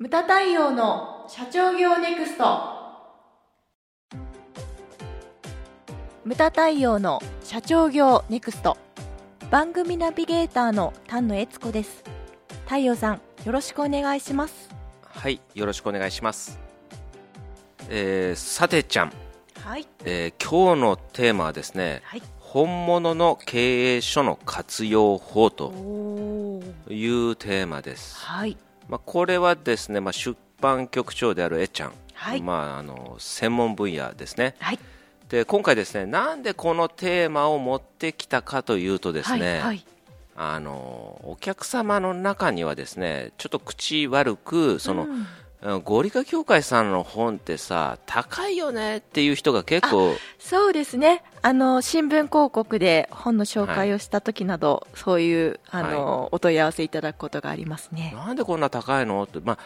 ムタ太陽の社長業ネクスト。ムタ太陽の社長業ネクスト。番組ナビゲーターの丹野悦子です。太陽さんよろしくお願いします。はいよろしくお願いします。えー、さてちゃん、はい、えー、今日のテーマはですね、はい、本物の経営書の活用法というテーマです、はい、まあ、これはですね、まあ、出版局長であるえちゃん、はい。まあ、あの専門分野ですね、はい、で今回ですねなんでこのテーマを持ってきたかというとですね、はい、あのお客様の中にはですねちょっと口悪くその、うん。合理化協会さんの本ってさ高いよねっていう人が結構そうですねあの新聞広告で本の紹介をした時など、そういうあの、お問い合わせいただくことがありますね。なんでこんな高いの？って、ま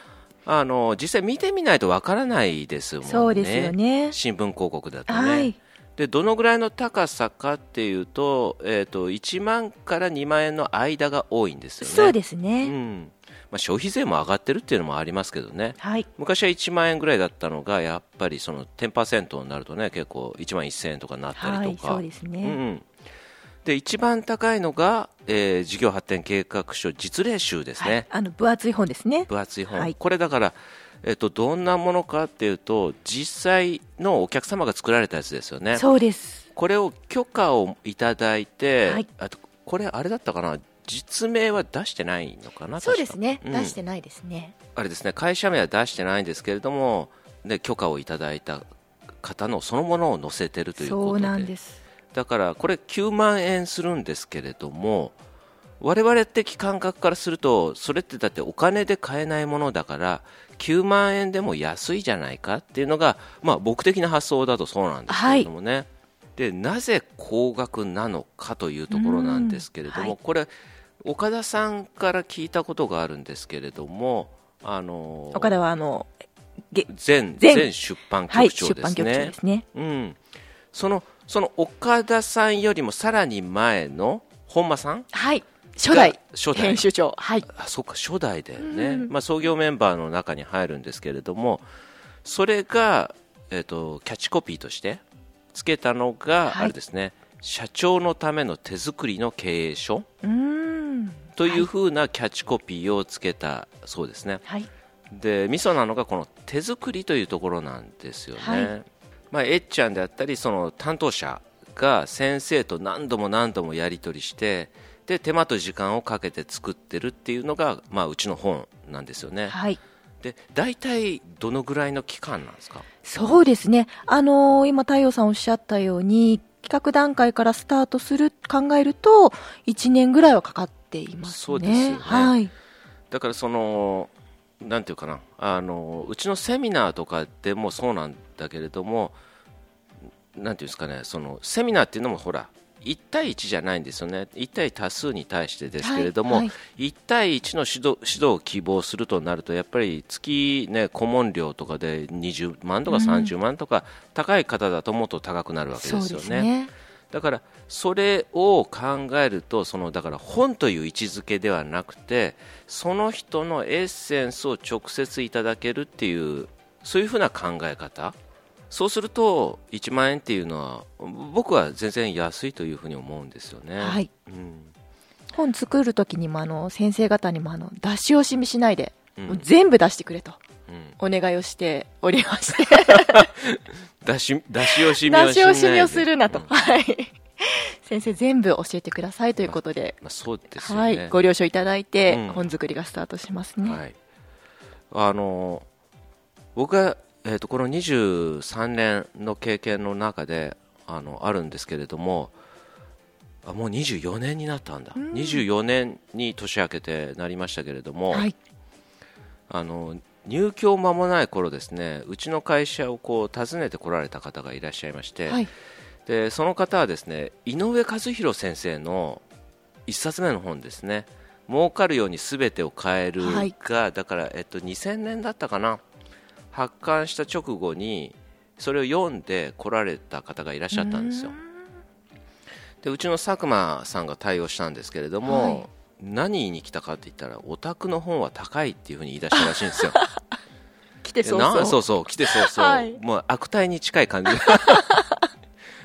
あ、あの実際見てみないとわからないですもんね。そうですよね。新聞広告だとね、はい。でどのぐらいの高さかっていうと,、えー、と1万から2万円の間が多いんですよね。そうですね、うんまあ、消費税も上がってるっていうのもありますけどね。はい。昔は1万円ぐらいだったのがやっぱりその10%になるとね結構1万1000円とかになったはいりとか、そうですね、うんうん。で一番高いのが、えー事業発展計画書実例集ですね、はい、あの分厚い本ですね。分厚い本、はい。これだから、えっと、どんなものかっていうと実際のお客様が作られたやつですよね。そうです。これを許可をいただいて、はい。あとこれあれだったかな？実名は出してないのかなそうですね、うん。出してないですね。あれですね会社名は出してないんですけれども、ね、許可をいただいた方のそのものを載せてるということで。そうなんです。だからこれ9万円するんですけれども我々的感覚からするとそれってだってお金で買えないものだから9万円でも安いじゃないかっていうのが、まあ、僕的な発想だとそうなんですけれどもね、でなぜ高額なのかというところなんですけれども、うん。はい。これ岡田さんから聞いたことがあるんですけれどもあの岡田はあのげ前前前出版はい局長ですね。ですね。うん、そのその岡田さんよりもさらに前の本間さん？はい。初代が初代。編集長。はい。あそうか初代だよね、うん。まあ、創業メンバーの中に入るんですけれどもそれが、えー、とキャッチコピーとしてつけたのが、はい。あれですね。社長のための手作りの経営書。うーんというふうなキャッチコピーをつけたそうですね、はい。でミソなのがこの手作りというところなんですよね、はい。まあ、えっちゃんであったりその担当者が先生と何度も何度もやり取りしてで手間と時間をかけて作ってるっていうのが、まあ、うちの本なんですよね。はい。で大体どのぐらいの期間なんですか？そうですね。あのー今太陽さんおっしゃったように企画段階からスタートする考えると1年ぐらいはかかっていますね。そうですよね。はい。だからそのなんていうかなあのうちのセミナーとかでもそうなんだけれどもなんていうんですかねそのセミナーっていうのもほら1対1じゃないんですよね。1対多数に対してですけれども、はいは1対1の指導指導を希望するとなるとやっぱり月、ね、顧問料とかで20万とか30万とか、高い方だともっと高くなるわけですよですねだからそれを考えるとそのだから本という位置づけではなくてその人のエッセンスを直接いただけるっていうそういうふうな考え方。そうすると1万円っていうのは僕は全然安いというふうに思うんですよね。はい。うん。本作る時にもあの先生方にもあの出し惜しみしないで、うん。全部出してくれと。うんお願いをしておりまして。出し出し惜しみを出し惜しみをするなと、うん。はい。先生全部教えてくださいということで、まあ、そうですよはね。い、ご了承いただいて、うん。本作りがスタートしますね、はい、あの僕が、えー、とこの23年の経験の中であのあるんですけれどもあもう24年になったんだ、うん。24年に年明けてなりましたけれども、はい。あの入居間もない頃ですねうちの会社をこう訪ねてこられた方がいらっしゃいまして、はい。でその方はですね井上和弘先生の一冊目の本ですね「儲かるようにすべてを変えるが」はい。だから、えっと、2000年だったかな。発刊した直後にそれを読んで来られた方がいらっしゃったんですよ。でうちの佐久間さんが対応したんですけれども、はい何に来たかって言ったらオタクの本は高いっていうふうに言い出したらしいんですよ。来てそうそう。なそうそう来てそうそう、はい。もう悪態に近い感じ。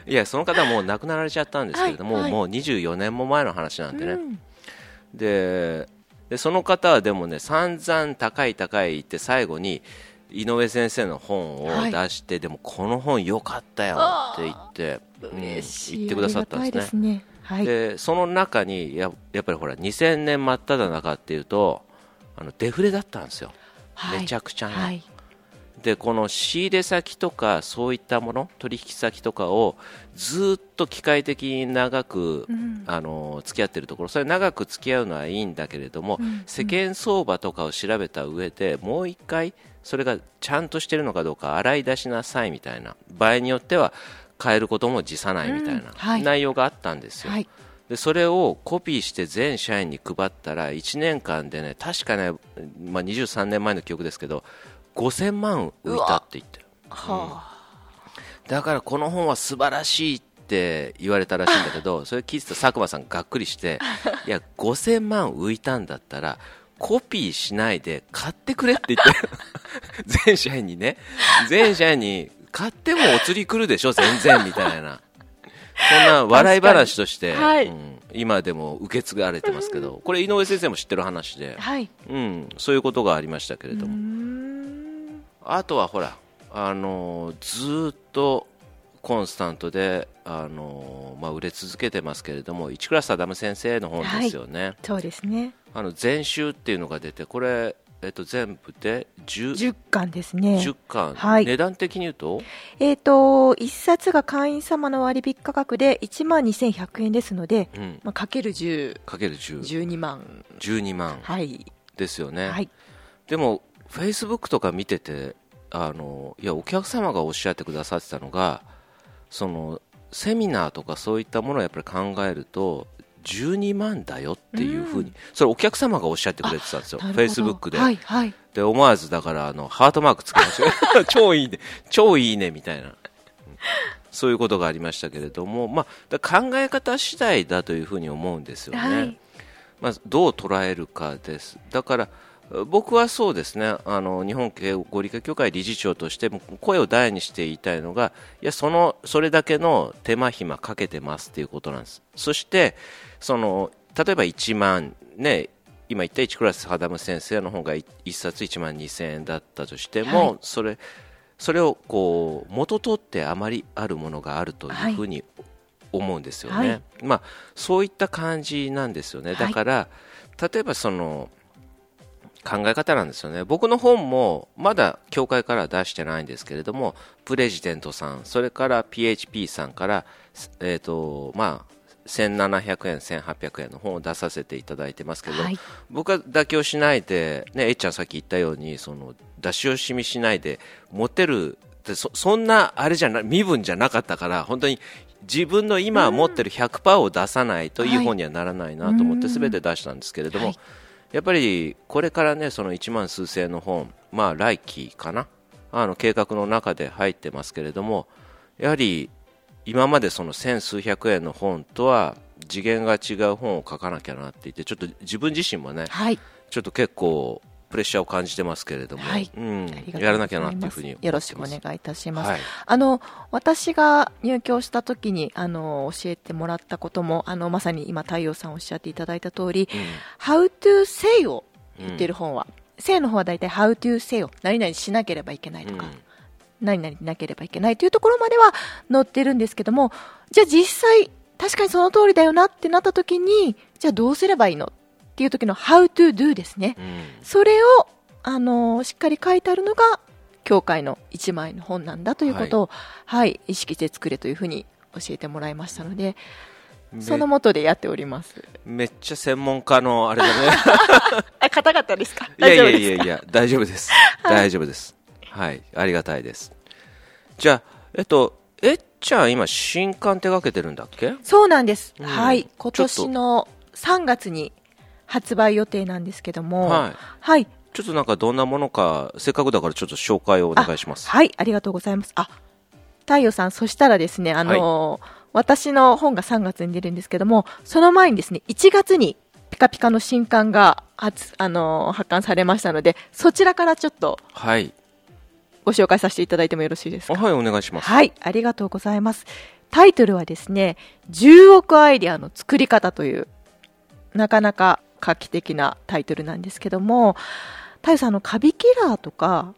いやその方はもう亡くなられちゃったんですけれども、はいはい。もう24年も前の話なんでね、うん。ででその方はでもね散々高い高い言って最後に井上先生の本を出して、でもこの本良かったよって言って、うん嬉しい、言ってくださったんですねはい。でその中にややっぱりほら2000年真っ只中っていうとあのデフレだったんですよ、はい。めちゃくちゃな、はい。でこの仕入れ先とかそういったもの取引先とかをずっと機械的に長く、うん。あの付き合ってるところ。それ長く付き合うのはいいんだけれども、うん。世間相場とかを調べた上でもう一回それがちゃんとしてるのかどうか洗い出しなさいみたいな場合によっては変えることも辞さないみたいな内容があったんですよ。はい。でそれをコピーして全社員に配ったら1年間でね確かね、まあ、23年前の記憶ですけど5000万浮いたって言ってる。はだからこの本は素晴らしいって言われたらしいんだけど それ聞いてた佐久間さんがっくりしていや5000万浮いたんだったらコピーしないで買ってくれって言って 全社員にね。全社員に買ってもお釣り来るでしょ全然みたいな。そんな笑い話として、はい。うん。今でも受け継がれてますけど。これ井上先生も知ってる話で。あ、はい。うん、そういうことがありましたけれども。ん。あとはほら、あのーずーっとコンスタントで、あのーまあ、売れ続けてますけれども市倉貞先生の本ですよね、そうですね。あの全集っていうのが出てこれ、えっと、全部で 10, 10巻ですね。10巻、はい。値段的に言うと？えっ、と1冊が会員様の割引価格で1万2100円ですので、うん。まあ、かける10かける10 12万。12万。はい。ですよね、はい。でもフェイスブックとか見ててあのいやお客様がおっしゃってくださってたのがそのセミナーとかそういったものをやっぱり考えると12万だよっていうふうに、それお客様がおっしゃってくれてたんですよ。フェイスブックで、はいはい。で思わずだからあのハートマークつけましたよ 超いいね。超いいねみたいな。うん。そういうことがありましたけれども、まあ、だ考え方次第だというふうに思うんですよね、はい。まあ、どう捉えるかです。だから僕はそうですね。あの日本敬語理科協会理事長としても声を大にして言いたいのがいやそのそれだけの手間暇かけてますっていうことなんです。そしてその例えば1万ね今言った1クラス肌ム先生の本が1冊1万2000円だったとしても、はい。それそれをこう元取ってあまりあるものがあるというふうに思うんですよね、はい。まあ、そういった感じなんですよね。はい。だから、例えばその考え方なんですよね。僕の本もまだ協会からは出してないんですけれどもプレジデントさんそれから PHP さんから、えーとまあ、1700円1800円の本を出させていただいてますけど、はい。僕は妥協しないで、ね、えっちゃんさっき言ったようにその出し惜しみしないで持てるってそそんなあれじゃな身分じゃなかったから本当に自分の今持ってる100%を出さないといい。本にはならないなと思ってうん。全て出したんですけれども、はいやっぱりこれからねその1万数千の本、まあ、来期かな？あの計画の中で入ってますけれどもやはり今までその千数百円の本とは次元が違う本を書かなきゃなって言ってちょっと自分自身もねはい。ちょっと結構プレッシャーを感じてますけれども、はい。うん。やらなきゃなっていうふうによろしくお願いいたします、はい。あの私が入居した時にあの教えてもらったこともあのまさに今太陽さんおっしゃっていただいた通り、How to say を言ってる本は、say の方は大体 How to say を何々しなければいけないとか、うん。何々なければいけないというところまでは載ってるんですけどもじゃあ実際確かにその通りだよなってなった時にじゃあどうすればいいのっていう時の How to do ですね、うん。それを、あのーしっかり書いてあるのが教会の一枚の本なんだということを、はい。意識して作れというふうに教えてもらいましたのでめそのもとでやっております。めっちゃ専門家のあれだね。あ硬かったですか？いやいやいやいや大丈夫です大丈夫です。はい。ありがたいです。じゃあえっとえっちゃん今新刊手掛けてるんだっけ？そうなんです、うん。はい。今年の3月に発売予定なんですけども。はい。はい。ちょっとなんかどんなものかせっかくだからちょっと紹介をお願いします。はい、ありがとうございます。あ、太陽さん、そしたらですね、あのー私の本が3月に出るんですけども、その前にですね、1月にピカピカの新刊が発、あのー発刊されましたので、そちらからちょっと、はい。ご紹介させていただいてもよろしいですか？はいお願いします。はい。ありがとうございます。タイトルはですね10億アイデアの作り方というなかなか画期的なタイトルなんですけども太陽さんあのカビキラーとか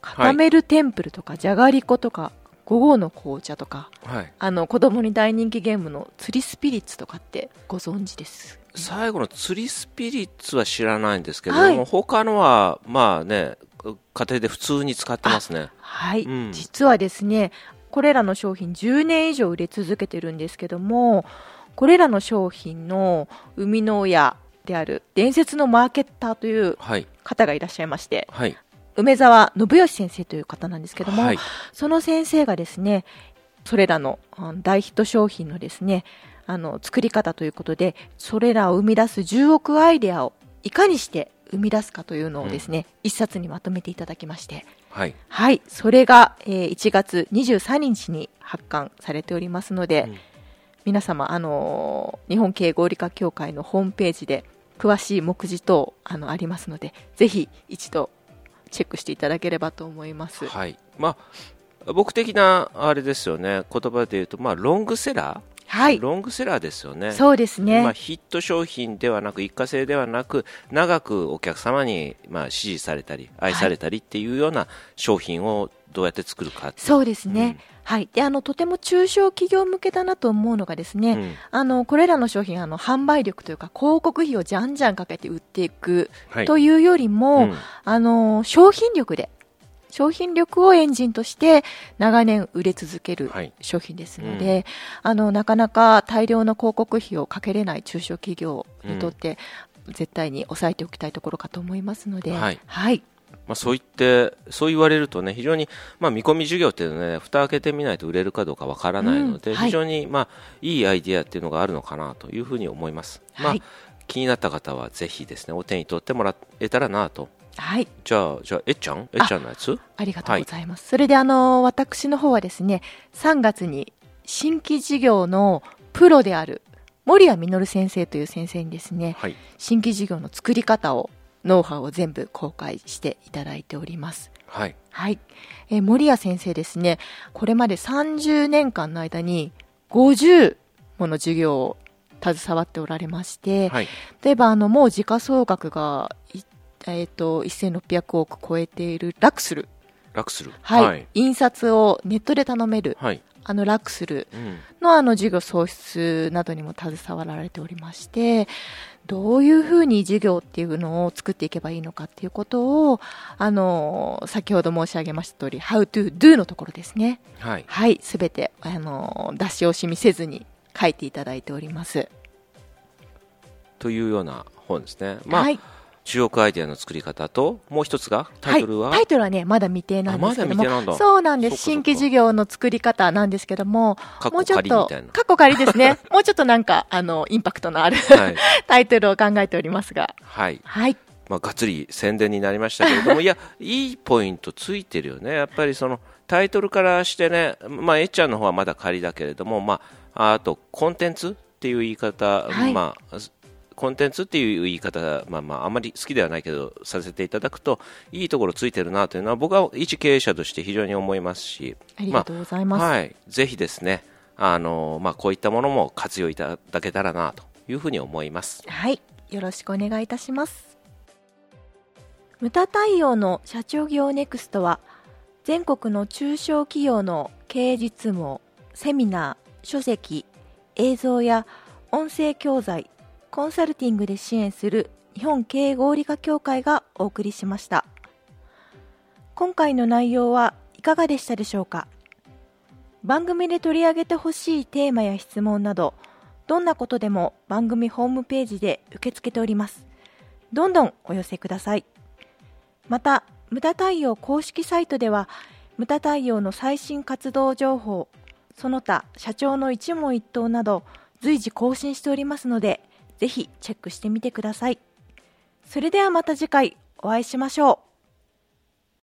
カタメルテンプルとか、じゃがりことか午後の紅茶とかはい。あの子供に大人気ゲームの釣りスピリッツとかってご存知です？最後の釣りスピリッツは知らないんですけれども、はい。他のはまあね家庭で普通に使ってますね。はい、うん。実はですねこれらの商品10年以上売れ続けてるんですけどもこれらの商品の生みの親である伝説のマーケッターというはい。方がいらっしゃいましてはい。梅沢信義先生という方なんですけども、はい。その先生がですねそれらの大ヒット商品のですねあの作り方ということでそれらを生み出す10億アイデアをいかにして生み出すかというのをですね、一冊にまとめていただきまして。はい。はい。それが、えー1月23日に発刊されておりますので、うん皆様、あの日本経営合理化協会のホームページで詳しい目次等あのありますのでぜひ一度チェックしていただければと思います。はいまあ僕的なあれですよね言葉で言うとまあロングセラーはい、ロングセラーですよね。そうですね。まあ、ヒット商品ではなく一過性ではなく長くお客様にまあ支持されたり愛されたりっていうような商品をどうやって作るかそうですね。うん。はい。で、あの、とても中小企業向けだなと思うのがですね、うん。あの、これらの商品、あの、販売力というか、広告費をじゃんじゃんかけて売っていくはい。というよりも、うん。あの、商品力で、商品力をエンジンとして長年売れ続けるはい。商品ですので、あの、なかなか大量の広告費をかけれない中小企業にとって、絶対に抑えておきたいところかと思いますので、はい。はい。まあ、そう言ってそう言われるとね非常に、まあ、見込み事業っていうのはね蓋開けてみないと売れるかどうかわからないので、うん。はい。非常に、まあ、いいアイディアっていうのがあるのかなというふうに思います、まあはい。気になった方はぜひですねお手に取ってもらえたらなとはい。じゃあじゃあえっちゃん？えっちゃんのやつ？ありがとうございます。それであの、私の方はですね、3月に新規事業のプロである森谷実先生という先生にですね、はい新規事業の作り方を、ノウハウを全部公開していただいております。はいはい。えー森谷先生ですね、これまで30年間の間に50もの事業を携わっておられまして、はい例えばあの、もう時価総額が、いえっ、と、1600億超えているラクスル。楽するはい、はい、印刷をネットで頼める、はいあのラクスルうんのあの事業創出などにも携わられておりまして、どういうふうに事業っていうのを作っていけばいいのかっていうことを、あの、先ほど申し上げました通り、how to do のところですね。はいはい、すべて、あの、出し惜しみせずに書いていただいております。というような本ですねまあ、はい。中億アイデアの作り方ともう一つがタイトルは、い、タイトルはね、まだ未定なんですけども。あまそうなんです。新規事業の作り方なんですけども、もうちょっと、仮みたいなかっこ仮ですね。もうちょっとなんか、あの、インパクトのある、はい、タイトルを考えておりますが。はいはい。まあ、がっつり宣伝になりましたけれどもいやいいポイントついてるよねやっぱりそのタイトルからしてねまあえっちゃんの方はまだ仮だけれどもまああとコンテンツっていう言い方、はいまあコンテンツっていう言い方、まあまあ、あまり好きではないけど、させていただくと、いいところついてるなというのは、僕は一経営者として非常に思いますし、ありがとうございます。はい、ぜひですね、あのまあ、こういったものも活用いただけたらなというふうに思います。はい。よろしくお願いいたします。無駄対応の社長業ネクストは、全国の中小企業の経営実務をセミナー、書籍、映像や音声教材、コンサルティングで支援する日本経営合理化協会がお送りしました。今回の内容はいかがでしたでしょうか？番組で取り上げてほしいテーマや質問など、どんなことでも番組ホームページで受け付けております。どんどんお寄せください。また、無駄対応公式サイトでは、無駄対応の最新活動情報、その他社長の一問一答など随時更新しておりますので、ぜひチェックしてみてください。それではまた次回お会いしましょう。